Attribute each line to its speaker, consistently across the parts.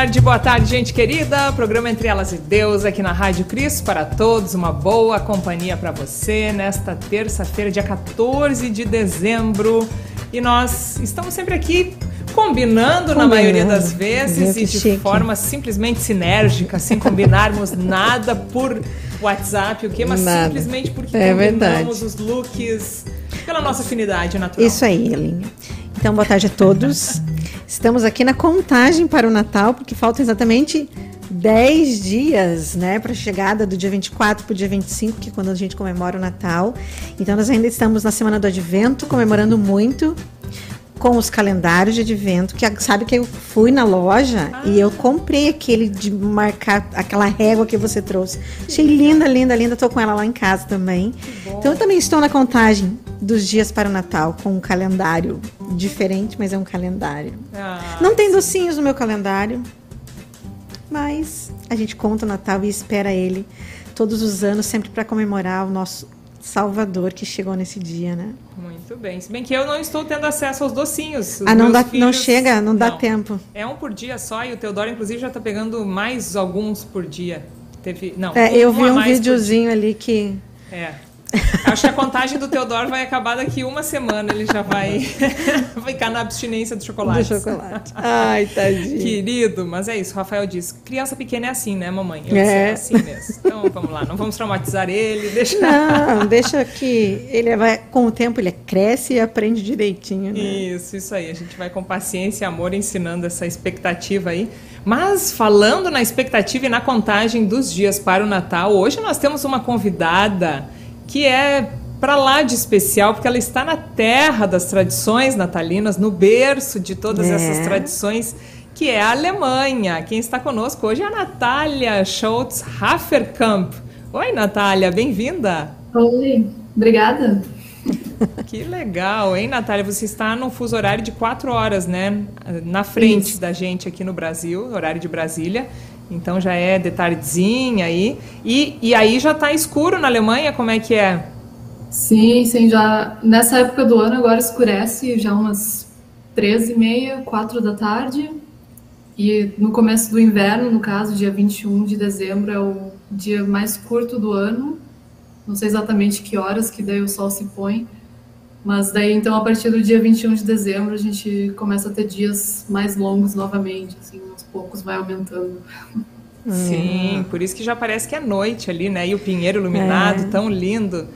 Speaker 1: Boa tarde, boa tarde, gente querida. Programa Entre Elas e Deus aqui na Rádio Cristo para todos. Uma boa companhia para você nesta terça-feira, dia 14 de dezembro. E nós estamos sempre aqui combinando, combinando. na maioria das vezes e de chique. forma simplesmente sinérgica, sem combinarmos nada por WhatsApp, o quê? Mas nada. simplesmente porque é combinamos verdade. os looks pela nossa afinidade natural.
Speaker 2: Isso aí, Elinha. Então, boa tarde a todos. Estamos aqui na contagem para o Natal, porque faltam exatamente 10 dias, né, para a chegada do dia 24 para o dia 25, que é quando a gente comemora o Natal. Então, nós ainda estamos na semana do Advento, comemorando muito com os calendários de advento, que sabe que eu fui na loja ah. e eu comprei aquele de marcar aquela régua que você trouxe. Achei linda, linda, linda. Tô com ela lá em casa também. Então eu também estou na contagem dos dias para o Natal com um calendário diferente, mas é um calendário. Ah, Não tem docinhos no meu calendário, mas a gente conta o Natal e espera ele todos os anos, sempre para comemorar o nosso Salvador que chegou nesse dia, né?
Speaker 1: Muito bem. Se bem que eu não estou tendo acesso aos docinhos.
Speaker 2: ah, não, dá, filhos... não chega, não, não, dá tempo.
Speaker 1: É um por dia só e o Teodoro, inclusive, já está pegando mais alguns por dia. Teve, não,
Speaker 2: é, eu vi um videozinho ali que.
Speaker 1: É. Acho que a contagem do Teodoro vai acabar daqui uma semana. Ele já vai ficar na abstinência do chocolate.
Speaker 2: Do chocolate. Ai, tadinho.
Speaker 1: Querido, mas é isso. O Rafael disse: criança pequena é assim, né, mamãe? Eu é. Disse, é assim mesmo. Então vamos lá, não vamos traumatizar ele. Deixa...
Speaker 2: Não, deixa que ele vai, com o tempo, ele cresce e aprende direitinho. Né?
Speaker 1: Isso, isso aí. A gente vai com paciência e amor ensinando essa expectativa aí. Mas falando na expectativa e na contagem dos dias para o Natal, hoje nós temos uma convidada que é para lá de especial, porque ela está na terra das tradições natalinas, no berço de todas é. essas tradições, que é a Alemanha. Quem está conosco hoje é a Natália Schultz Haferkamp. Oi, Natália, bem-vinda.
Speaker 3: Oi, obrigada.
Speaker 1: Que legal, hein, Natália? Você está num fuso horário de quatro horas, né? Na frente Isso. da gente aqui no Brasil, horário de Brasília. Então já é de tardezinha aí. E, e aí já está escuro na Alemanha? Como é que é?
Speaker 3: Sim, sim, já nessa época do ano agora escurece já umas 13 e meia, 4 da tarde. E no começo do inverno, no caso, dia 21 de dezembro, é o dia mais curto do ano. Não sei exatamente que horas que daí o sol se põe. Mas daí, então, a partir do dia 21 de dezembro, a gente começa a ter dias mais longos novamente, assim, aos poucos vai aumentando.
Speaker 1: Sim, por isso que já parece que é noite ali, né? E o pinheiro iluminado, é. tão lindo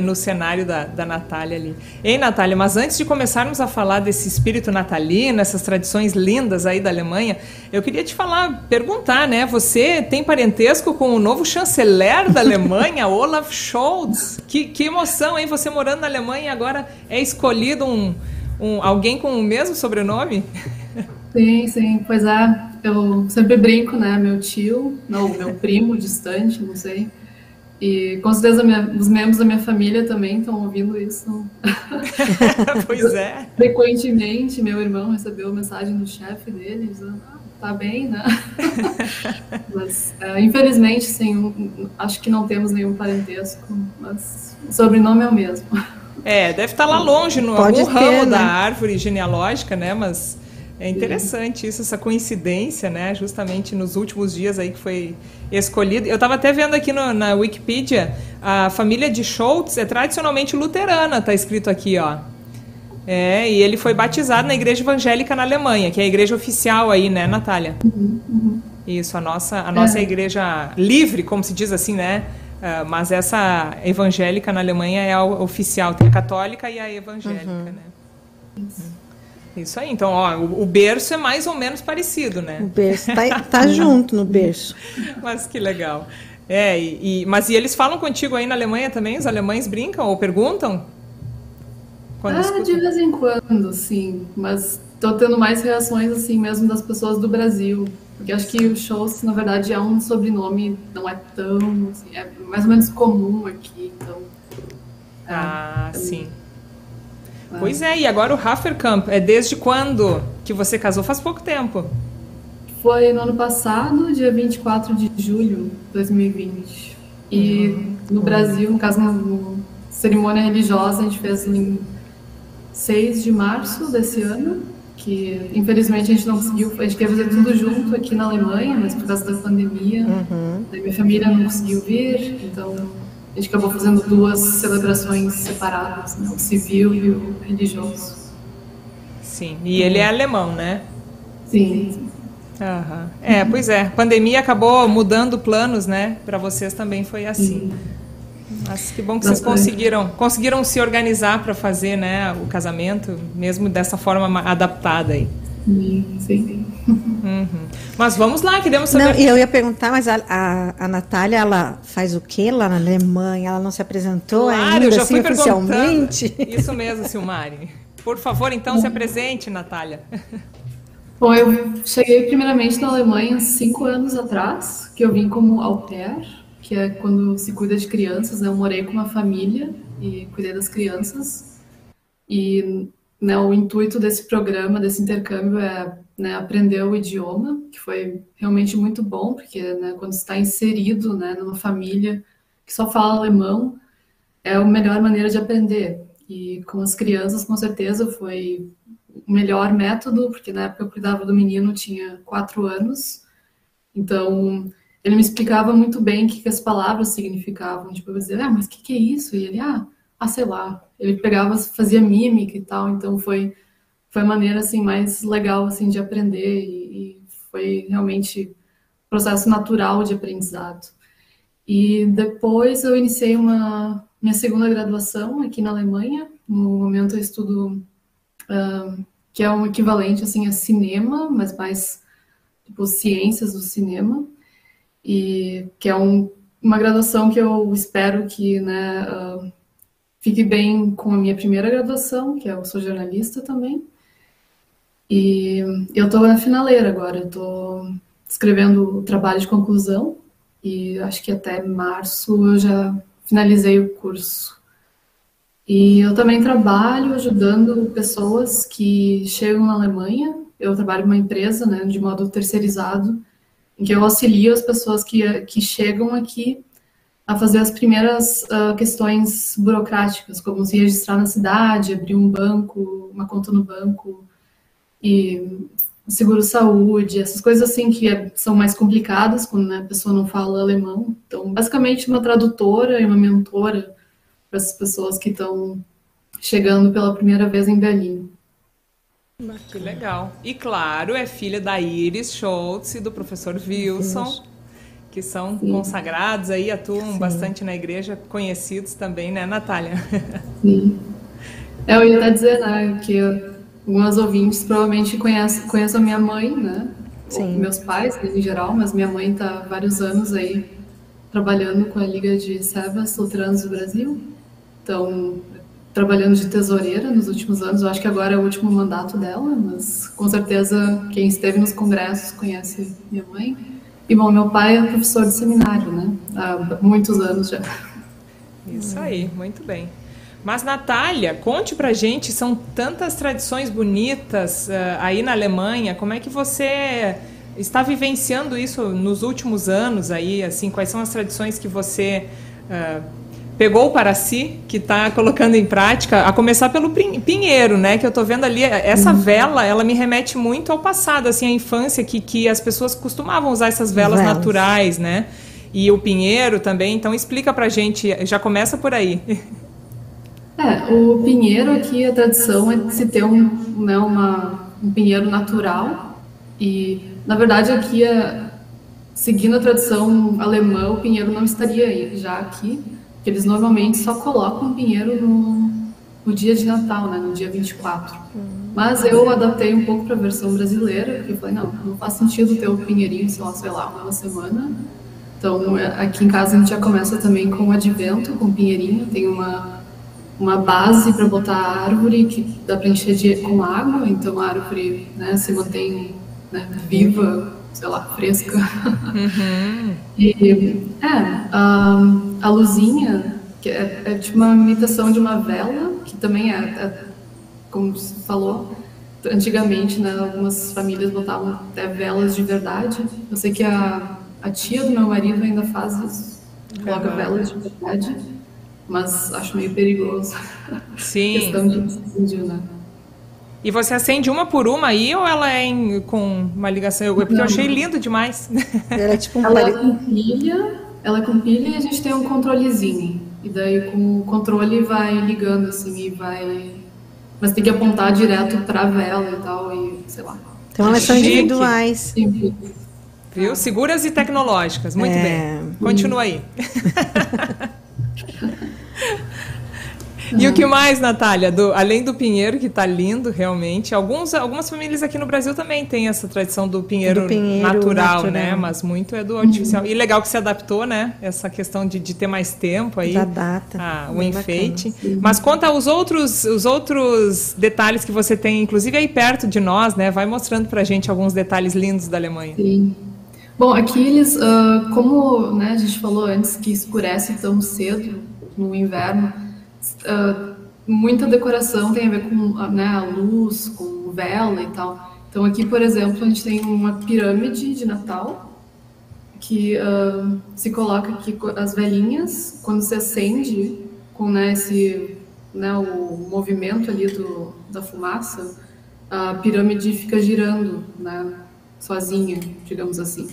Speaker 1: no cenário da, da Natália ali. Ei, Natália, mas antes de começarmos a falar desse espírito natalino, essas tradições lindas aí da Alemanha, eu queria te falar, perguntar, né? Você tem parentesco com o novo chanceler da Alemanha, Olaf Scholz? Que, que emoção, hein? Você morando na Alemanha agora é escolhido um, um alguém com o mesmo sobrenome?
Speaker 3: Sim, sim, pois é. Eu sempre brinco, né? Meu tio, não, meu primo distante, não sei e com certeza minha, os membros da minha família também estão ouvindo isso.
Speaker 1: pois é.
Speaker 3: Frequentemente, meu irmão recebeu mensagem do chefe dele dizendo: ah, tá bem, né? mas, é, infelizmente, sim, acho que não temos nenhum parentesco, mas o sobrenome é o mesmo.
Speaker 1: É, deve estar lá longe, no Pode algum ter, ramo né? da árvore genealógica, né? Mas é interessante isso, essa coincidência, né? Justamente nos últimos dias aí que foi escolhido. Eu estava até vendo aqui no, na Wikipedia, a família de Schultz é tradicionalmente luterana, está escrito aqui, ó. É, e ele foi batizado na igreja evangélica na Alemanha, que é a igreja oficial aí, né, Natália? Uhum, uhum. Isso, a nossa, a nossa é. igreja livre, como se diz assim, né? Uh, mas essa evangélica na Alemanha é a oficial, tem a católica e a evangélica, uhum. né? Isso. Isso aí, então, ó, o, o, berço é mais ou menos parecido, né?
Speaker 2: O berço tá, tá junto no berço.
Speaker 1: Mas que legal. É, e, e, mas e eles falam contigo aí na Alemanha também? Os alemães brincam ou perguntam?
Speaker 3: Quando ah, escutam? de vez em quando, sim. Mas tô tendo mais reações, assim, mesmo das pessoas do Brasil. Porque acho que o Scholz, na verdade, é um sobrenome, não é tão, assim, é mais ou menos comum aqui, então...
Speaker 1: Ah, é, sim. Pois é, e agora o Haferkamp, é desde quando que você casou? Faz pouco tempo.
Speaker 3: Foi no ano passado, dia 24 de julho de 2020. E uhum. no Brasil, no caso, na cerimônia religiosa, a gente fez em 6 de março desse ano, que infelizmente a gente não conseguiu, a gente queria fazer tudo junto aqui na Alemanha, mas por causa da pandemia, uhum. minha família não conseguiu vir, então a gente acabou fazendo duas celebrações separadas, né? o civil e o religioso.
Speaker 1: Sim, e ele é alemão, né?
Speaker 3: Sim.
Speaker 1: Uhum. É, pois é, a pandemia acabou mudando planos, né? Para vocês também foi assim. Sim. Mas que bom que vocês conseguiram, conseguiram se organizar para fazer, né, o casamento, mesmo dessa forma adaptada aí.
Speaker 3: Sim.
Speaker 1: Uhum. Mas vamos lá, queremos saber.
Speaker 2: Não, eu ia perguntar, mas a, a, a, Natália, ela faz o quê lá na Alemanha? Ela não se apresentou claro, ainda, eu já assim, fui oficialmente?
Speaker 1: Isso mesmo, Silmari. Por favor, então, se apresente, Natália.
Speaker 3: Bom, eu cheguei primeiramente na Alemanha cinco anos atrás, que eu vim como au pair, que é quando se cuida de crianças. Né? Eu morei com uma família e cuidei das crianças. E né, o intuito desse programa, desse intercâmbio, é né, aprender o idioma, que foi realmente muito bom, porque né, quando está inserido né, numa família que só fala alemão, é a melhor maneira de aprender. E com as crianças, com certeza, foi o melhor método, porque na época eu cuidava do menino, tinha quatro anos. Então, ele me explicava muito bem o que, que as palavras significavam. Tipo, eu dizia, ah, mas o que, que é isso? E ele, ah, ah, sei lá. Ele pegava, fazia mímica e tal. Então, foi, foi a maneira, assim, mais legal, assim, de aprender. E, e foi realmente processo natural de aprendizado. E depois eu iniciei uma minha segunda graduação aqui na Alemanha. No momento eu estudo uh, que é um equivalente assim a cinema, mas mais tipo ciências do cinema e que é um, uma graduação que eu espero que né, uh, fique bem com a minha primeira graduação, que é eu sou jornalista também. E eu estou na finaleira agora, estou escrevendo o trabalho de conclusão e acho que até março eu já finalizei o curso. E eu também trabalho ajudando pessoas que chegam na Alemanha. Eu trabalho numa empresa, né, de modo terceirizado, em que eu auxilio as pessoas que, que chegam aqui a fazer as primeiras uh, questões burocráticas, como se registrar na cidade, abrir um banco, uma conta no banco, e seguro-saúde, essas coisas assim que é, são mais complicadas quando né, a pessoa não fala alemão. Então, basicamente, uma tradutora e uma mentora para essas pessoas que estão chegando pela primeira vez em Berlim.
Speaker 1: Que legal. E claro, é filha da Iris Schultz e do professor Wilson, que são Sim. consagrados aí, atuam Sim. bastante na igreja, conhecidos também, né, Natália?
Speaker 3: Sim. É, eu ia até dizer, né, que algumas ouvintes provavelmente conhecem, conhecem a minha mãe, né? Sim. Ou meus pais, em geral, mas minha mãe está há vários anos aí trabalhando com a Liga de Servas Luteranos do Brasil. Então, trabalhando de tesoureira nos últimos anos, eu acho que agora é o último mandato dela, mas com certeza quem esteve nos congressos conhece minha mãe. E bom, meu pai é professor de seminário, né? Há muitos anos já.
Speaker 1: Isso aí, muito bem. Mas, Natália, conte pra gente, são tantas tradições bonitas uh, aí na Alemanha, como é que você está vivenciando isso nos últimos anos aí, assim, quais são as tradições que você uh, pegou para si, que está colocando em prática, a começar pelo pinheiro, né? Que eu estou vendo ali, essa uhum. vela, ela me remete muito ao passado, assim, à infância, que, que as pessoas costumavam usar essas velas, velas. naturais, né? E o pinheiro também, então explica pra gente, já começa por aí.
Speaker 3: É, o pinheiro aqui, a tradição é se ter um, né, uma, um pinheiro natural e, na verdade, aqui, é, seguindo a tradição alemã, o pinheiro não estaria já aqui, que eles normalmente só colocam pinheiro no, no dia de Natal, né, no dia 24. Mas eu adaptei um pouco para a versão brasileira, porque eu falei, não, não faz sentido ter o pinheirinho só, sei lá, uma semana. Então, é, aqui em casa a gente já começa também com o advento, com o pinheirinho. Tem uma, uma base para botar a árvore que dá para encher de, com água, então a árvore né, se mantém né, viva sei lá, fresca. Uhum. e, é, a, a luzinha, que é, é tipo uma imitação de uma vela, que também é, é como você falou, antigamente, né, algumas famílias botavam até velas de verdade. Eu sei que a, a tia do meu marido ainda faz isso, coloca velas de verdade, mas acho meio perigoso.
Speaker 1: Sim.
Speaker 3: questão de incêndio, né?
Speaker 1: E você acende uma por uma aí ou ela é em, com uma ligação? Porque Não. eu achei lindo demais.
Speaker 3: Ela é tipo um ela é com pilha, ela é com pilha e a gente tem um controlezinho. E daí com o controle vai ligando assim e vai. Mas tem que apontar direto pra vela e tal, e sei lá.
Speaker 2: Então elas são individuais.
Speaker 1: Sim. Viu? Seguras e tecnológicas. Muito é... bem. Continua aí. E o que mais, Natália? Do, além do pinheiro, que está lindo realmente, alguns, algumas famílias aqui no Brasil também têm essa tradição do pinheiro, do pinheiro natural, natural, né? Mas muito é do artificial. Uhum. E legal que se adaptou, né? Essa questão de, de ter mais tempo aí.
Speaker 2: Da data.
Speaker 1: Ah, o enfeite. Mas conta os outros, os outros detalhes que você tem, inclusive aí perto de nós, né? Vai mostrando pra gente alguns detalhes lindos da Alemanha.
Speaker 3: Sim. Bom, aqui eles, uh, como né, a gente falou antes que escurece tão cedo no inverno, uh, muita decoração tem a ver com né, a luz, com vela e tal. Então aqui, por exemplo, a gente tem uma pirâmide de Natal que uh, se coloca aqui as velhinhas quando se acende com né, esse né, o movimento ali do, da fumaça, a pirâmide fica girando, né, sozinha, digamos assim.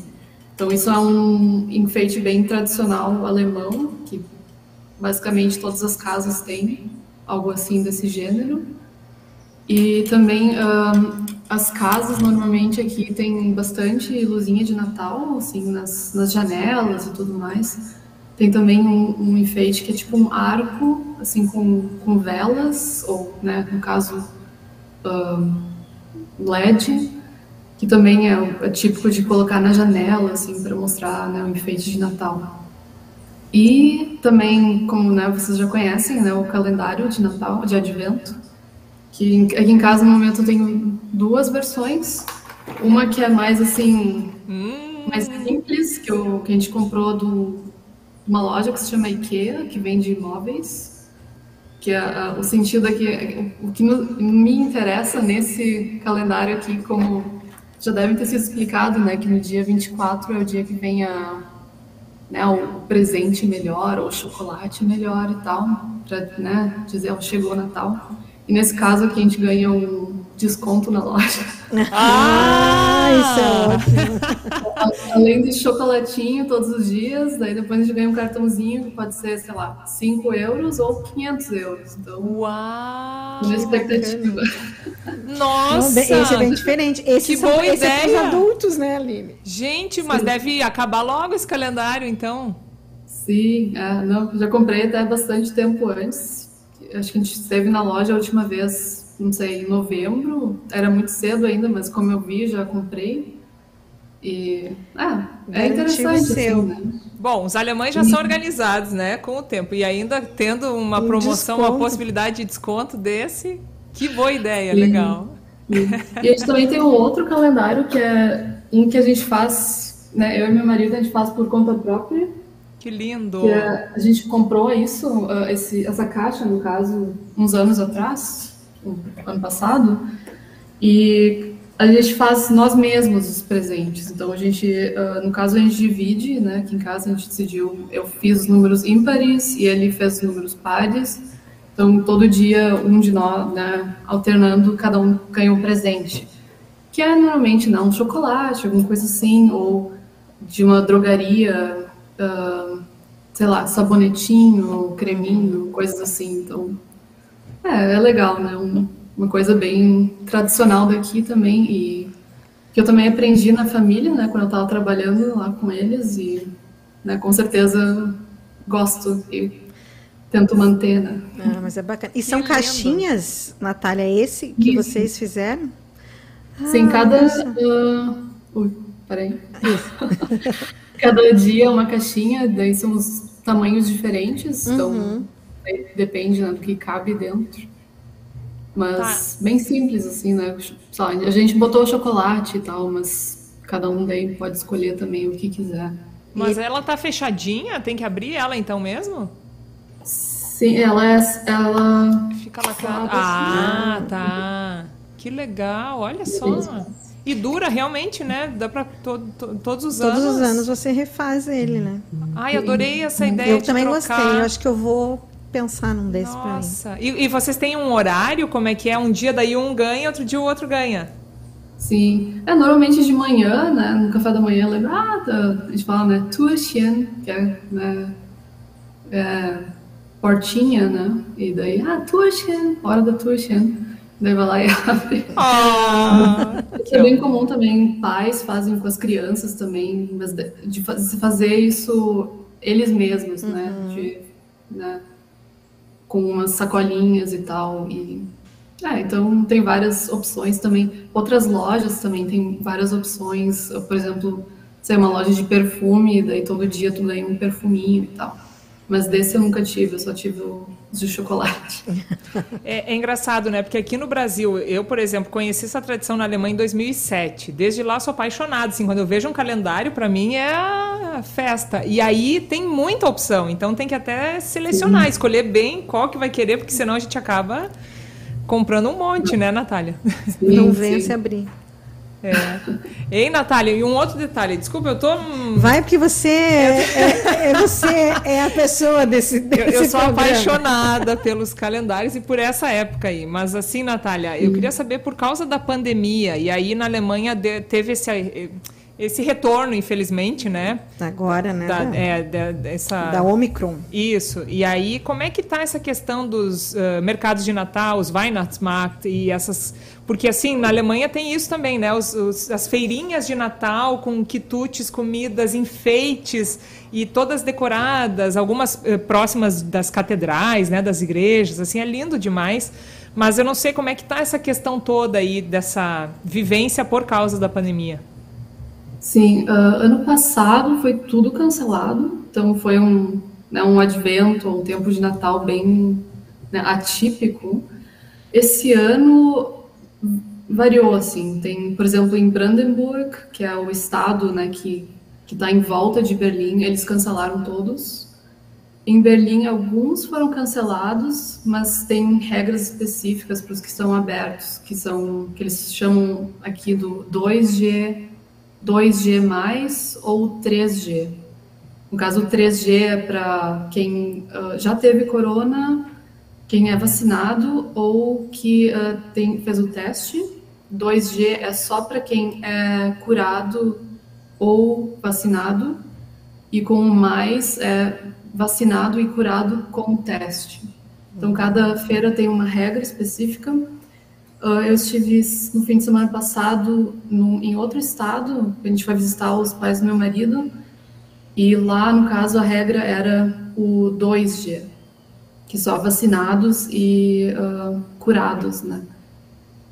Speaker 3: Então isso é um enfeite bem tradicional alemão que Basicamente, todas as casas têm algo assim desse gênero. E também um, as casas normalmente aqui tem bastante luzinha de Natal, assim, nas, nas janelas e tudo mais. Tem também um, um, enfeite que é tipo um arco, assim, com, com velas, ou, né, no caso, um, LED, que também é, é, típico de colocar na janela, assim, para mostrar né, o enfeite de Natal. E também, como né, vocês já conhecem, né, o calendário de Natal, de Advento, que aqui em casa no momento eu tenho duas versões. Uma que é mais assim, hum. mais simples, que, eu, que a gente comprou do, uma loja que se chama IKEA, que vende imóveis. Que é, o sentido é que o que me interessa nesse calendário aqui, como já deve ter sido explicado, né, que no dia 24 é o dia que vem a né, o presente melhor, ou o chocolate melhor e tal, para né, dizer, oh, chegou o Natal. E nesse caso aqui a gente ganha um desconto na loja.
Speaker 2: Ah, isso é ótimo.
Speaker 3: Além de chocolatinho todos os dias, daí depois a gente ganha um cartãozinho que pode ser, sei lá, 5 euros ou 500 euros. Então,
Speaker 1: Uau!
Speaker 3: Uma expectativa.
Speaker 1: Nossa!
Speaker 2: Esse é bem diferente. Esse
Speaker 1: que são, boa esse ideia!
Speaker 2: É adultos, né, Aline?
Speaker 1: Gente, mas Sim. deve acabar logo esse calendário, então.
Speaker 3: Sim, é, não, já comprei até bastante tempo antes. Acho que a gente esteve na loja a última vez, não sei, em novembro. Era muito cedo ainda, mas como eu vi, já comprei. E ah, é interessante. Assim, né?
Speaker 1: Bom, os alemães já são organizados, né, com o tempo. E ainda tendo uma um promoção, desconto. uma possibilidade de desconto desse, que boa ideia, Sim. legal.
Speaker 3: Sim. E a gente também tem um outro calendário que é um que a gente faz, né, eu e meu marido, a gente faz por conta própria.
Speaker 1: Que lindo!
Speaker 3: Que é, a gente comprou isso, ah, esse, essa caixa, no caso, uns anos atrás, ano passado, e a gente faz nós mesmos os presentes. Então, a gente, uh, no caso, a gente divide, né? Aqui em casa a gente decidiu, eu fiz os números ímpares e ele fez os números pares. Então, todo dia, um de nós, né, alternando, cada um ganha um presente. Que é normalmente não um chocolate, alguma coisa assim, ou de uma drogaria, uh, sei lá, sabonetinho, creminho, coisas assim. Então, é, é legal, né? Um, uma coisa bem tradicional daqui também e que eu também aprendi na família, né, quando eu estava trabalhando lá com eles e, né, com certeza gosto e tento manter, né.
Speaker 2: Ah, mas é bacana. E são caixinhas, Natália, esse que Isso. vocês fizeram?
Speaker 3: Sim, ah, cada... Uh... Ui, peraí. cada dia uma caixinha, daí são os tamanhos diferentes, então uhum. Depende né, do que cabe dentro. Mas tá. bem simples, assim, né? Só, a gente botou chocolate e tal, mas cada um daí pode escolher também o que quiser.
Speaker 1: Mas e... ela tá fechadinha? Tem que abrir ela então mesmo?
Speaker 3: Sim, ela é. Ela...
Speaker 1: Fica lá Ah, assim, tá. Que legal, olha só. E dura realmente, né? Dá para to, to, todos os
Speaker 2: todos
Speaker 1: anos.
Speaker 2: Todos os anos você refaz ele, né?
Speaker 1: Ai, adorei essa ideia.
Speaker 2: Eu também trocar. gostei. Eu acho que eu vou pensar num desses
Speaker 1: para mim. Nossa. E, e vocês têm um horário? Como é que é? Um dia daí um ganha, outro dia o outro ganha.
Speaker 3: Sim. É, normalmente de manhã, né? No café da manhã, lembra? Ah, tá, a gente fala, né? Tuxian, que é, né, é, portinha, né? E daí, ah, Tuxian, hora da Tuxian. Daí vai lá e abre. Ah, é bem comum também, pais fazem com as crianças também, mas de, de fazer isso eles mesmos, né? uhum. né? De, né? Com umas sacolinhas e tal. E, é, então tem várias opções também. Outras lojas também tem várias opções. Por exemplo, se é uma loja de perfume, daí todo dia tu ganha um perfuminho e tal. Mas desse eu nunca tive, eu só tive o de chocolate.
Speaker 1: É, é, engraçado, né? Porque aqui no Brasil, eu, por exemplo, conheci essa tradição na Alemanha em 2007. Desde lá sou apaixonada. Assim, quando eu vejo um calendário, para mim é a festa. E aí tem muita opção. Então tem que até selecionar, Sim. escolher bem qual que vai querer, porque senão a gente acaba comprando um monte, né, Natália?
Speaker 2: Sim, Não vence abrir.
Speaker 1: É. Ei, Natália, e um outro detalhe, desculpa, eu tô.
Speaker 2: Vai porque você é, é, é você é a pessoa desse, desse
Speaker 1: Eu, eu sou
Speaker 2: programa.
Speaker 1: apaixonada pelos calendários e por essa época aí. Mas assim, Natália, eu hum. queria saber por causa da pandemia, e aí na Alemanha teve esse esse retorno, infelizmente, né?
Speaker 2: Agora, né?
Speaker 1: Da, é, da, dessa...
Speaker 2: da Omicron.
Speaker 1: Isso. E aí, como é que está essa questão dos uh, mercados de Natal, os Weihnachtsmarkt e essas... Porque, assim, na Alemanha tem isso também, né? Os, os, as feirinhas de Natal com quitutes, comidas, enfeites e todas decoradas, algumas uh, próximas das catedrais, né? Das igrejas, assim, é lindo demais. Mas eu não sei como é que está essa questão toda aí dessa vivência por causa da pandemia.
Speaker 3: Sim, uh, ano passado foi tudo cancelado, então foi um, né, um advento, um tempo de Natal bem né, atípico. Esse ano variou, assim, tem, por exemplo, em Brandenburg, que é o estado né, que está em volta de Berlim, eles cancelaram todos. Em Berlim, alguns foram cancelados, mas tem regras específicas para os que estão abertos, que são que eles chamam aqui do 2G 2G+, ou 3G. No caso, o 3G é para quem uh, já teve corona, quem é vacinado ou que uh, tem, fez o teste. 2G é só para quem é curado ou vacinado. E com o mais é vacinado e curado com o teste. Então, cada feira tem uma regra específica eu estive no fim de semana passado no, em outro estado, a gente vai visitar os pais do meu marido, e lá, no caso, a regra era o 2G, que só vacinados e uh, curados, né?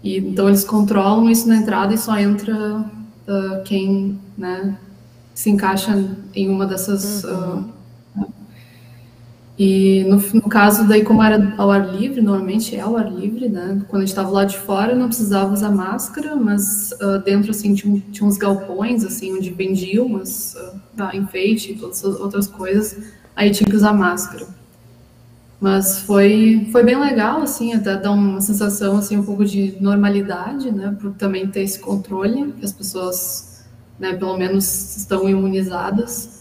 Speaker 3: E, então, eles controlam isso na entrada e só entra uh, quem né, se encaixa em uma dessas uhum. E no, no, caso, daí, como era ao ar livre, normalmente é ao ar livre, né? Quando a gente estava lá de fora, não precisava usar máscara, mas uh, dentro, assim, tinha, tinha, uns galpões, assim, onde vendiam umas uh, enfeite e todas as outras coisas, aí tinha que usar máscara. Mas foi, foi bem legal, assim, até dá uma sensação, assim, um pouco de normalidade, né? Por também ter esse controle, que as pessoas, né, pelo menos estão imunizadas.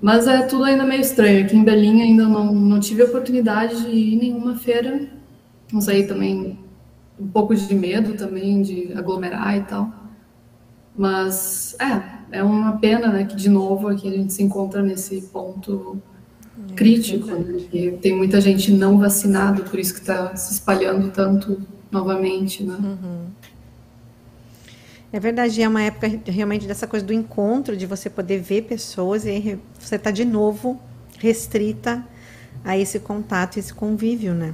Speaker 3: Mas é tudo ainda meio estranho. Aqui em Belém ainda não, não tive a oportunidade de ir em nenhuma feira. Não sei também um pouco de medo também de aglomerar e tal. Mas é, é uma pena, né, que de novo aqui a gente se encontra nesse ponto é, crítico, é né, tem muita gente não vacinada, por isso que está se espalhando tanto novamente, né? Uhum.
Speaker 2: É verdade, é uma época realmente dessa coisa do encontro, de você poder ver pessoas e você está de novo restrita a esse contato, esse convívio, né?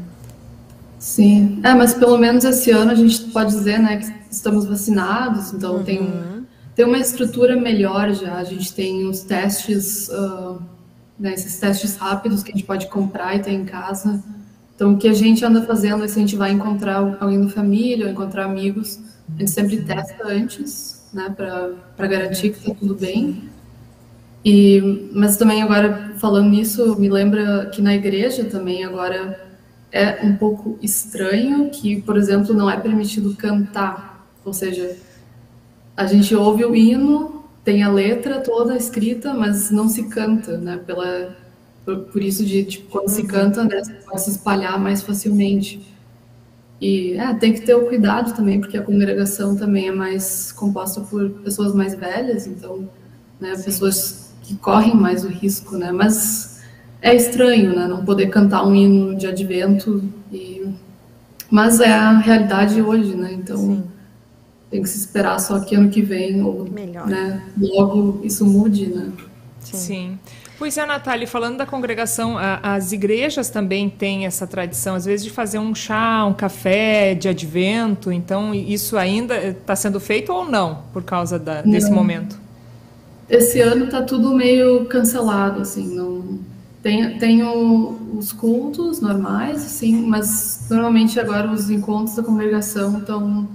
Speaker 3: Sim, é, mas pelo menos esse ano a gente pode dizer, né, que estamos vacinados, então uhum. tem, tem uma estrutura melhor já, a gente tem os testes, uh, né, esses testes rápidos que a gente pode comprar e ter em casa, então o que a gente anda fazendo é se a gente vai encontrar alguém da família ou encontrar amigos, a gente sempre testa antes, né, para garantir que está tudo bem. E, mas também agora falando nisso, me lembra que na igreja também agora é um pouco estranho que, por exemplo, não é permitido cantar, ou seja, a gente ouve o hino, tem a letra toda escrita, mas não se canta, né, pela por, por isso de tipo, quando se canta, né, pode se espalhar mais facilmente. E é, tem que ter o cuidado também, porque a congregação também é mais composta por pessoas mais velhas, então, né, pessoas que correm mais o risco, né? Mas é estranho, né, não poder cantar um hino de advento e mas é a realidade hoje, né? Então Sim. tem que se esperar só que ano que vem ou Melhor. né, logo isso mude, né?
Speaker 1: Sim. Sim. Pois é, Natália, falando da congregação, a, as igrejas também têm essa tradição, às vezes, de fazer um chá, um café de advento. Então, isso ainda está sendo feito ou não, por causa da, desse momento?
Speaker 3: Esse ano está tudo meio cancelado, assim, não... Tem, tem o, os cultos normais, sim, mas normalmente agora os encontros da congregação estão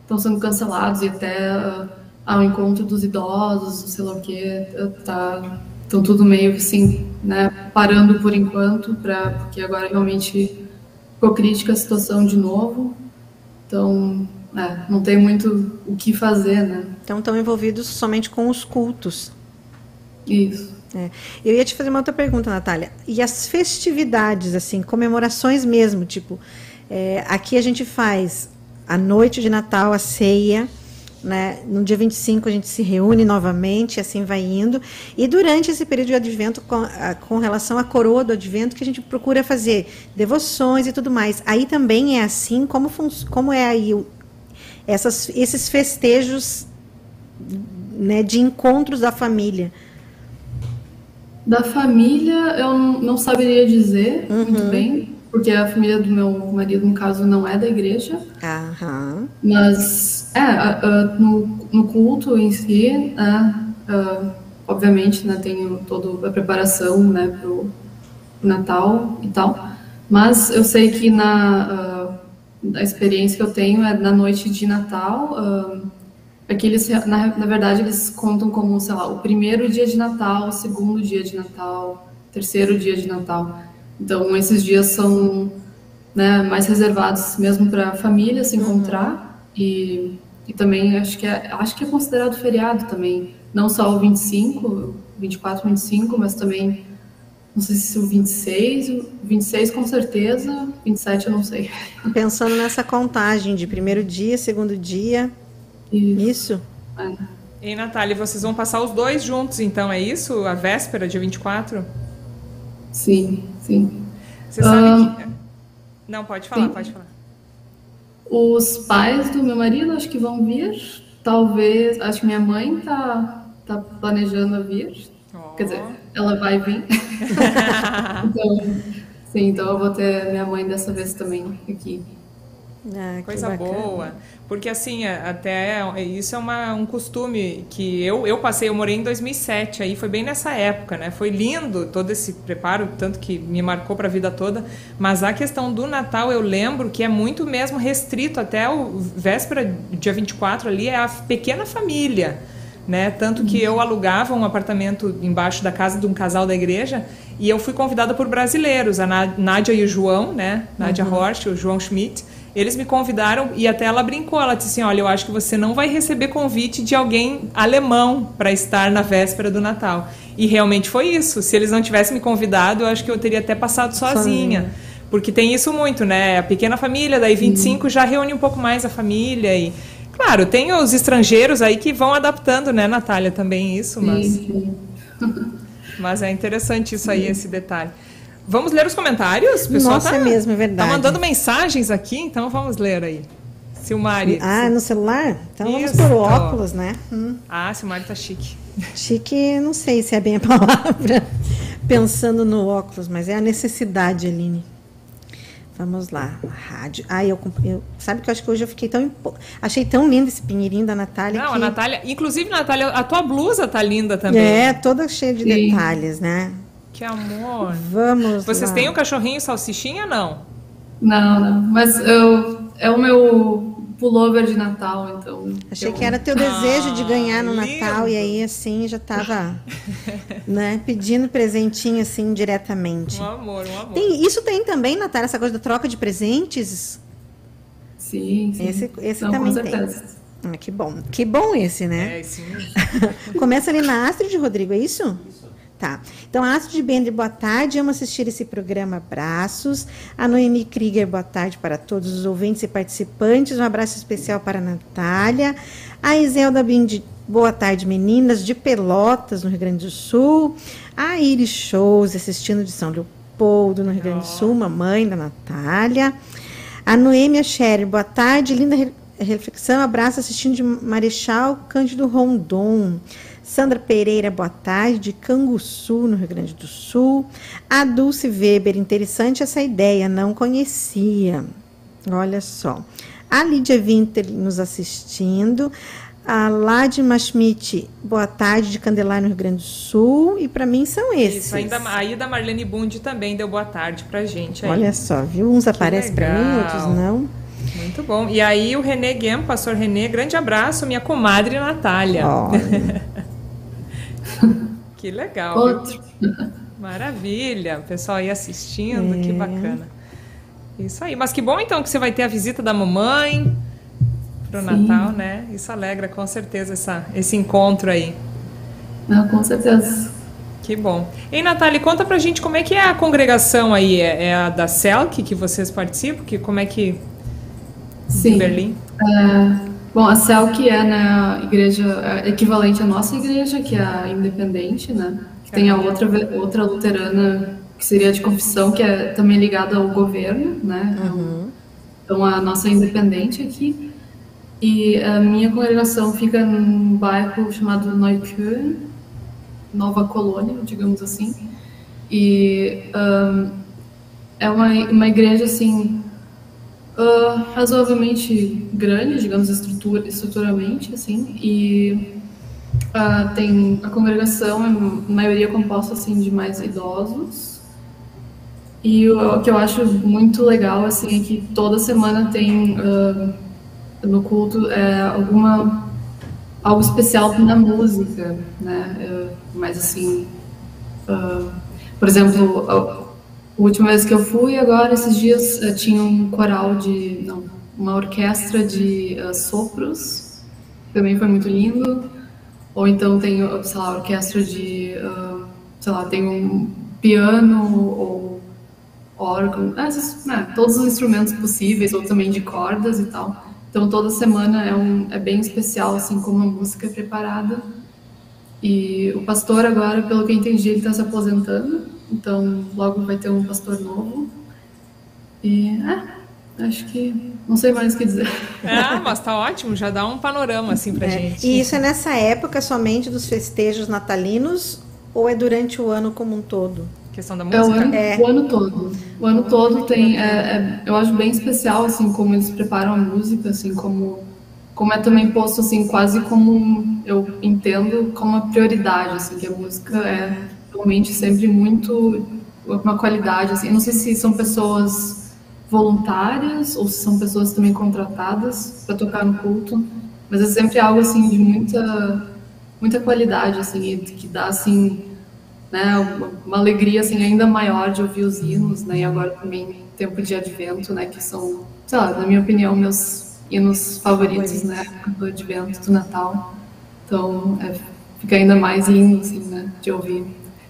Speaker 3: estão sendo cancelados e até uh, ao encontro dos idosos, sei lá o que, tá então tudo meio assim, né, parando por enquanto, pra, porque agora realmente ficou crítica a situação de novo. Então, é, não tem muito o que fazer, né?
Speaker 2: Então estão envolvidos somente com os cultos.
Speaker 3: Isso.
Speaker 2: É. Eu ia te fazer uma outra pergunta, Natália. E as festividades, assim, comemorações mesmo, tipo, é, aqui a gente faz a noite de Natal, a ceia, né? No dia 25 a gente se reúne novamente, assim vai indo. E durante esse período de advento, com, com relação à coroa do advento, que a gente procura fazer devoções e tudo mais. Aí também é assim, como, como é aí o, essas, esses festejos né, de encontros da família?
Speaker 3: Da família, eu não saberia dizer uhum. muito bem, porque a família do meu marido, no caso, não é da igreja.
Speaker 2: Aham.
Speaker 3: Mas, é, uh, no, no, culto em si, uh, obviamente, né, tenho toda a preparação, né, pro Natal e tal. Mas eu sei que na uh, a experiência que eu tenho é na noite de Natal, aqui eles, na, na verdade, eles contam como, sei lá, o primeiro dia de Natal, o segundo dia de Natal, terceiro dia de Natal. Então, esses dias são né, mais reservados mesmo para a família se encontrar uhum. e, e também acho que, é, acho que é considerado feriado também, não só o 25, 24, 25, mas também, não sei se o 26, o 26 com certeza, 27 eu não sei.
Speaker 2: Pensando nessa contagem de primeiro dia, segundo dia, isso? isso?
Speaker 1: É. E Natália, vocês vão passar os dois juntos, então, é isso? A véspera, dia 24?
Speaker 3: Sim. Sim.
Speaker 1: Você sabe que... Não, pode falar, sim. pode falar.
Speaker 3: Os pais do meu marido acho que vão vir. Talvez, acho que minha mãe tá, tá planejando vir. Oh. Quer dizer, ela vai vir. então, sim, então eu vou ter minha mãe dessa vez também aqui.
Speaker 1: Ah, Coisa boa. Porque assim, até isso é uma, um costume que eu, eu passei, eu morei em 2007, aí foi bem nessa época, né? Foi lindo todo esse preparo, tanto que me marcou para a vida toda. Mas a questão do Natal, eu lembro que é muito mesmo restrito até o véspera, dia 24 ali, é a pequena família. Né? Tanto que eu alugava um apartamento embaixo da casa de um casal da igreja e eu fui convidada por brasileiros, a Nádia e o João, né? Nádia uhum. Horst, o João Schmidt. Eles me convidaram e até ela brincou. Ela disse assim: Olha, eu acho que você não vai receber convite de alguém alemão para estar na véspera do Natal. E realmente foi isso. Se eles não tivessem me convidado, eu acho que eu teria até passado sozinha. sozinha. Porque tem isso muito, né? A pequena família, daí 25 já reúne um pouco mais a família. E, claro, tem os estrangeiros aí que vão adaptando, né, Natália, também isso, mas. Sim. mas é interessante isso aí, esse detalhe. Vamos ler os comentários?
Speaker 2: O pessoal Nossa, tá, é mesmo, é verdade.
Speaker 1: Tá mandando mensagens aqui, então vamos ler aí. Silmari.
Speaker 2: Ah, no celular? Então Isso. vamos por óculos, né?
Speaker 1: Hum. Ah, Silmari tá chique.
Speaker 2: Chique, não sei se é bem a palavra, pensando no óculos, mas é a necessidade, Aline. Vamos lá, rádio. Ah, eu, eu sabe que eu acho que hoje eu fiquei tão achei tão lindo esse pinheirinho da Natália.
Speaker 1: Não,
Speaker 2: que...
Speaker 1: a Natália, inclusive Natália, a tua blusa tá linda também.
Speaker 2: É, toda cheia de Sim. detalhes, né?
Speaker 1: Que amor.
Speaker 2: Vamos
Speaker 1: Vocês
Speaker 2: lá.
Speaker 1: têm um cachorrinho salsichinha não?
Speaker 3: Não, não. Mas eu, é o meu pullover de Natal, então.
Speaker 2: Achei eu... que era teu desejo de ganhar no ah, Natal e aí assim já tava, né, pedindo presentinho assim diretamente.
Speaker 1: Um amor, um amor.
Speaker 2: Tem, isso tem também, Natália, essa coisa da troca de presentes?
Speaker 3: Sim, sim.
Speaker 2: Esse, esse também tem. Ah, que bom. Que bom esse,
Speaker 1: né? É, sim.
Speaker 2: Começa ali na Astrid, Rodrigo, é isso? Isso. Tá. Então, Astrid Bender, boa tarde. Amo assistir esse programa. Abraços. A Noemi Krieger, boa tarde para todos os ouvintes e participantes. Um abraço especial para a Natália. A Iselda Bindi, boa tarde, meninas, de Pelotas, no Rio Grande do Sul. A Iris Shows, assistindo de São Leopoldo, no Rio Grande do Sul, mamãe da Natália. A Noêmia Scherer, boa tarde. Linda reflexão. Abraço assistindo de Marechal Cândido Rondon. Sandra Pereira, boa tarde, de Canguçu, no Rio Grande do Sul. A Dulce Weber, interessante essa ideia, não conhecia. Olha só. A Lídia Winter nos assistindo. A Ladima Schmidt, boa tarde, de Candelária, no Rio Grande do Sul. E para mim são esses. Isso,
Speaker 1: ainda, aí da Marlene Bund também deu boa tarde para gente. Aí.
Speaker 2: Olha só, viu? Uns aparecem para mim, outros não.
Speaker 1: Muito bom. E aí o René Guem, pastor René, grande abraço, minha comadre Natália. que legal. Outro. Maravilha. O pessoal aí assistindo, é. que bacana. Isso aí. Mas que bom então que você vai ter a visita da mamãe pro Sim. Natal, né? Isso alegra com certeza essa, esse encontro aí.
Speaker 3: Não, com certeza.
Speaker 1: Que bom. E Natália, conta pra gente como é que é a congregação aí. É, é a da CELC que vocês participam? Que, como é que.
Speaker 3: Sim. Em Berlim? É, Bom, a CELC é na né, igreja é equivalente à nossa igreja, que é a independente, né? Que tem a outra, outra luterana, que seria de confissão, que é também ligada ao governo, né? Uhum. Então, a nossa independente aqui. E a minha congregação fica num bairro chamado Neukölln, Nova Colônia, digamos assim. E um, é uma, uma igreja, assim, uh, razoavelmente grande, digamos, estrutura, estruturalmente, assim, e uh, tem a congregação, é a maioria composta, assim, de mais idosos, e o, o, que eu acho muito legal, assim, é que toda semana tem uh, no culto é, alguma algo especial na música, né? mas assim, por exemplo, a última vez que eu fui, agora, esses dias, uh, tinha um coral de. Não, uma orquestra de uh, sopros, também foi muito lindo. Ou então tem, sei lá, orquestra de. Uh, sei lá, tem um piano ou órgão, esses, né, todos os instrumentos possíveis, ou também de cordas e tal. Então toda semana é, um, é bem especial, assim, como a música é preparada. E o pastor agora, pelo que eu entendi, ele está se aposentando. Então, logo vai ter um pastor novo. E, é, acho que não sei mais o que dizer.
Speaker 1: Ah, mas tá ótimo, já dá um panorama assim pra é. gente.
Speaker 2: E isso é nessa época somente dos festejos natalinos ou é durante o ano como um todo?
Speaker 1: Questão da música? É
Speaker 3: o ano, é. O ano todo. O ano todo tem, é, é, eu acho bem especial assim como eles preparam a música, assim como como é também posto assim quase como eu entendo como uma prioridade assim que a música é realmente sempre muito uma qualidade assim. Não sei se são pessoas voluntárias ou se são pessoas também contratadas para tocar no culto, mas é sempre algo assim de muita muita qualidade assim que dá assim né, uma, uma, alegria assim ainda maior de ouvir os hinos, né? E agora também tempo de advento, né, que são, sei lá, na minha opinião, meus hinos favoritos, né, do advento, do Natal. Então, é, fica ainda mais lindo assim, né, de ouvir.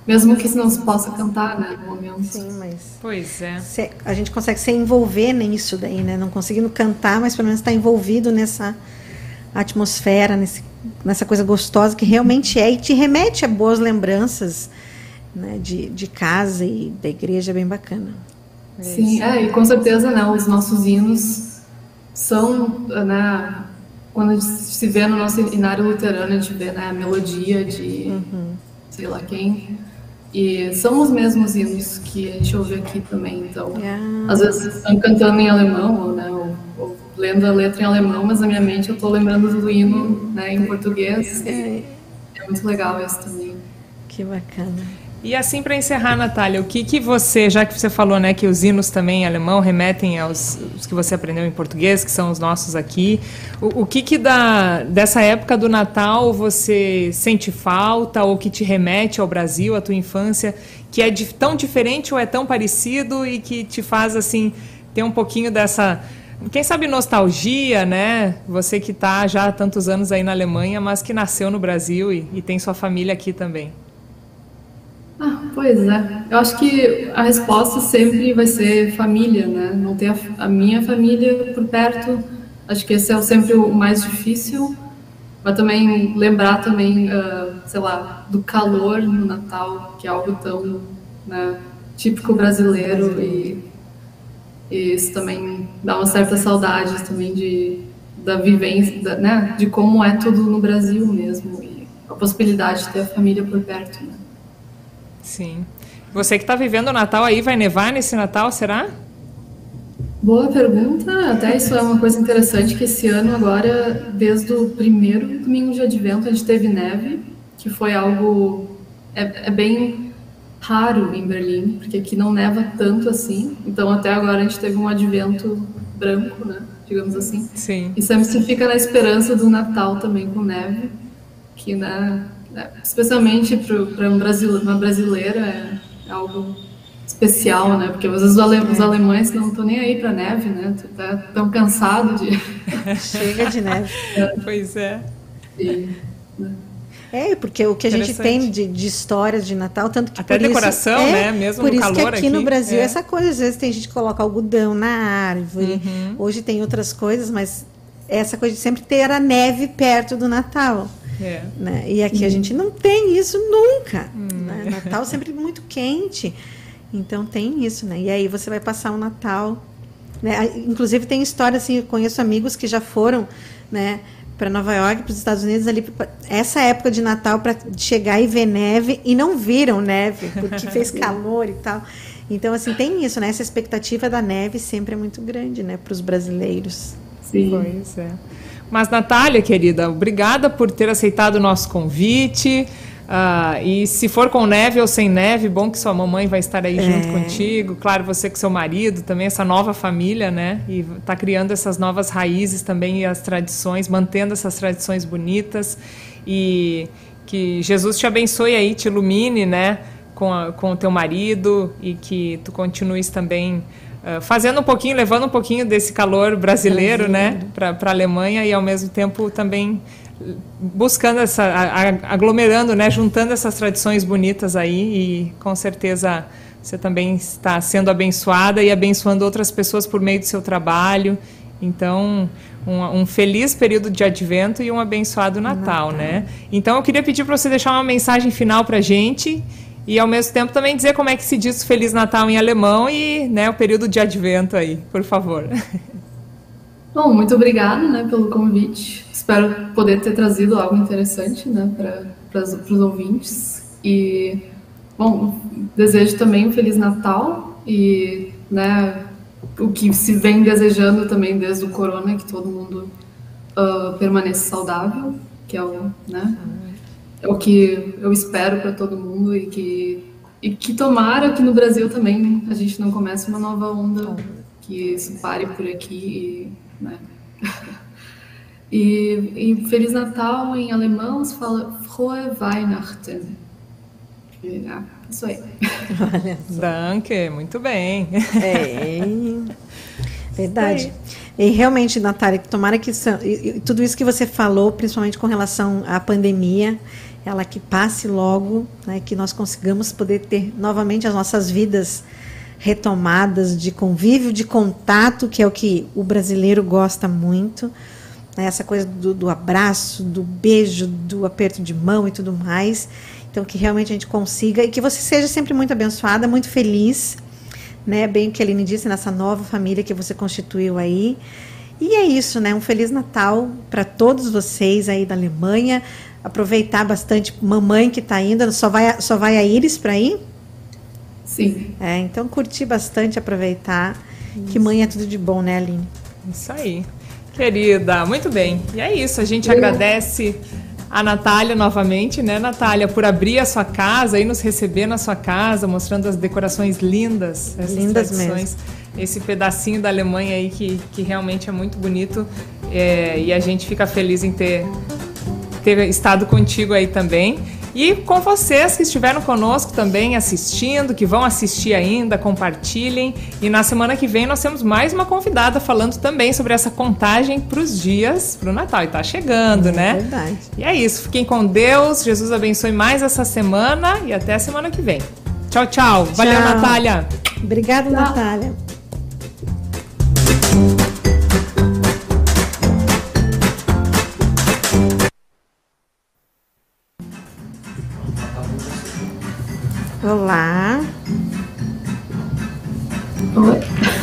Speaker 3: Mesmo que não se possa cantar, né, no momento.
Speaker 2: Sim, mas.
Speaker 1: Pois é.
Speaker 2: A gente consegue se envolver nisso daí, né? Não conseguindo cantar, mas pelo menos estar tá envolvido nessa atmosfera, nesse, nessa coisa gostosa que realmente é e te remete a boas lembranças né, de, de casa e da igreja, é bem bacana.
Speaker 3: Sim, é, e com certeza, né, os nossos hinos são, né, quando a gente se vê no nosso inário luterano, a gente vê né, a melodia de uhum. sei lá quem, e são os mesmos hinos que a gente ouve aqui também. Então, yeah. às vezes estão cantando em alemão, ou, né, ou, ou, lendo a letra em alemão, mas na minha mente eu estou lembrando do hino né, em português. É. é muito legal isso também.
Speaker 2: Que bacana.
Speaker 1: E assim para encerrar, Natália, o que que você, já que você falou, né, que os hinos também em alemão remetem aos os que você aprendeu em português, que são os nossos aqui, o, o que que da dessa época do Natal você sente falta ou que te remete ao Brasil, à tua infância, que é de, tão diferente ou é tão parecido e que te faz assim ter um pouquinho dessa quem sabe nostalgia, né? Você que está já há tantos anos aí na Alemanha, mas que nasceu no Brasil e, e tem sua família aqui também.
Speaker 3: Ah, pois é. Eu acho que a resposta sempre vai ser família, né? Não ter a, a minha família por perto. Acho que esse é sempre o mais difícil. Mas também lembrar também, uh, sei lá, do calor no Natal, que é algo tão né, típico brasileiro e, e, isso também dá uma certa saudade também de da vivência, da, né, de como é tudo no Brasil mesmo e a possibilidade de ter a família por perto. Né?
Speaker 1: Sim. Você que está vivendo o Natal aí, vai nevar nesse Natal, será?
Speaker 3: Boa pergunta. Até isso é uma coisa interessante que esse ano agora, desde o primeiro domingo de Advento, a gente teve neve, que foi algo é, é bem raro em Berlim, porque aqui não neva tanto assim. Então até agora a gente teve um Advento branco, né? Digamos assim.
Speaker 1: Sim.
Speaker 3: E sempre se fica na esperança do Natal também com neve, que né, especialmente para um brasile uma brasileira, é, é, algo especial, né? Porque às vezes os, ale os alemães não estão nem aí para neve, né? Tá tão cansado de
Speaker 2: chega de neve.
Speaker 1: É. Pois é.
Speaker 3: E, né?
Speaker 2: É, porque o que a gente tem de, de, histórias de Natal, tanto que
Speaker 1: Até decoração,
Speaker 2: isso,
Speaker 1: é, né? Mesmo
Speaker 2: por
Speaker 1: no
Speaker 2: isso
Speaker 1: calor
Speaker 2: que aqui,
Speaker 1: aqui
Speaker 2: no Brasil
Speaker 1: é.
Speaker 2: essa coisa, às vezes tem gente que coloca algodão na árvore. Uhum. Hoje tem outras coisas, mas essa coisa de sempre ter a neve perto do Natal.
Speaker 1: É.
Speaker 2: Né? E aqui a gente não tem isso nunca. Hum. Né? Natal sempre muito quente. Então tem isso, né? E aí você vai passar o Natal. Né? Inclusive tem história assim, eu conheço amigos que já foram, né? para Nova York, para os Estados Unidos ali essa época de Natal para chegar e ver neve e não viram neve porque fez calor e tal. Então assim tem isso, né? Essa expectativa da neve sempre é muito grande, né, para os brasileiros.
Speaker 1: Sim. Pois é. Mas Natália, querida, obrigada por ter aceitado o nosso convite. Ah, e se for com neve ou sem neve, bom que sua mamãe vai estar aí é. junto contigo. Claro, você com seu marido, também essa nova família, né? E está criando essas novas raízes também e as tradições, mantendo essas tradições bonitas. E que Jesus te abençoe aí, te ilumine, né? Com, a, com o teu marido e que tu continues também fazendo um pouquinho, levando um pouquinho desse calor brasileiro, brasileiro. né? Para a Alemanha e ao mesmo tempo também buscando essa, aglomerando, né, juntando essas tradições bonitas aí e com certeza você também está sendo abençoada e abençoando outras pessoas por meio do seu trabalho. Então, um, um feliz período de advento e um abençoado Natal, Natal. né? Então, eu queria pedir para você deixar uma mensagem final para a gente e, ao mesmo tempo, também dizer como é que se diz Feliz Natal em alemão e né, o período de advento aí, por favor.
Speaker 3: Bom, muito obrigada né, pelo convite. Espero poder ter trazido algo interessante né, para os ouvintes. E, bom, desejo também um Feliz Natal e né, o que se vem desejando também desde o corona, que todo mundo uh, permaneça saudável, que é o, né, é o que eu espero para todo mundo e que, e que tomara que no Brasil também a gente não comece uma nova onda, que isso pare por aqui e né? E, e, Feliz Natal em alemão se fala Frohe Weihnachten. É, isso aí.
Speaker 1: Olha Danke, muito bem.
Speaker 2: É, verdade. E realmente, Natália, tomara que isso, tudo isso que você falou, principalmente com relação à pandemia, ela que passe logo, né, que nós consigamos poder ter novamente as nossas vidas retomadas de convívio, de contato, que é o que o brasileiro gosta muito. Né? Essa coisa do, do, abraço, do beijo, do aperto de mão e tudo mais. Então, que realmente a gente consiga e que você seja sempre muito abençoada, muito feliz, né? Bem o que a Aline disse, nessa nova família que você constituiu aí. E é isso, né? Um Feliz Natal para todos vocês aí da Alemanha. Aproveitar bastante. Mamãe que está indo, só vai, só vai a Iris para ir?
Speaker 3: Sim.
Speaker 2: É, então curtir bastante, aproveitar. Isso. Que mãe é tudo de bom, né, Aline?
Speaker 1: Isso aí. Querida, muito bem. E é isso, a gente Eu... agradece a Natália novamente, né, Natália, por abrir a sua casa e nos receber na sua casa, mostrando as decorações lindas, essas lindas tradições, mesmo. esse pedacinho da Alemanha aí que, que realmente é muito bonito é, e a gente fica feliz em ter, ter estado contigo aí também. E com vocês que estiveram conosco também assistindo, que vão assistir ainda, compartilhem. E na semana que vem nós temos mais uma convidada falando também sobre essa contagem para os dias para o Natal. E tá chegando, é né?
Speaker 2: Verdade.
Speaker 1: E é isso. Fiquem com Deus. Jesus abençoe mais essa semana e até a semana que vem. Tchau, tchau. Valeu,
Speaker 2: Tchau.
Speaker 1: Natália.
Speaker 2: Obrigada,
Speaker 3: Tchau.
Speaker 2: Natália. Olá.
Speaker 3: Oi.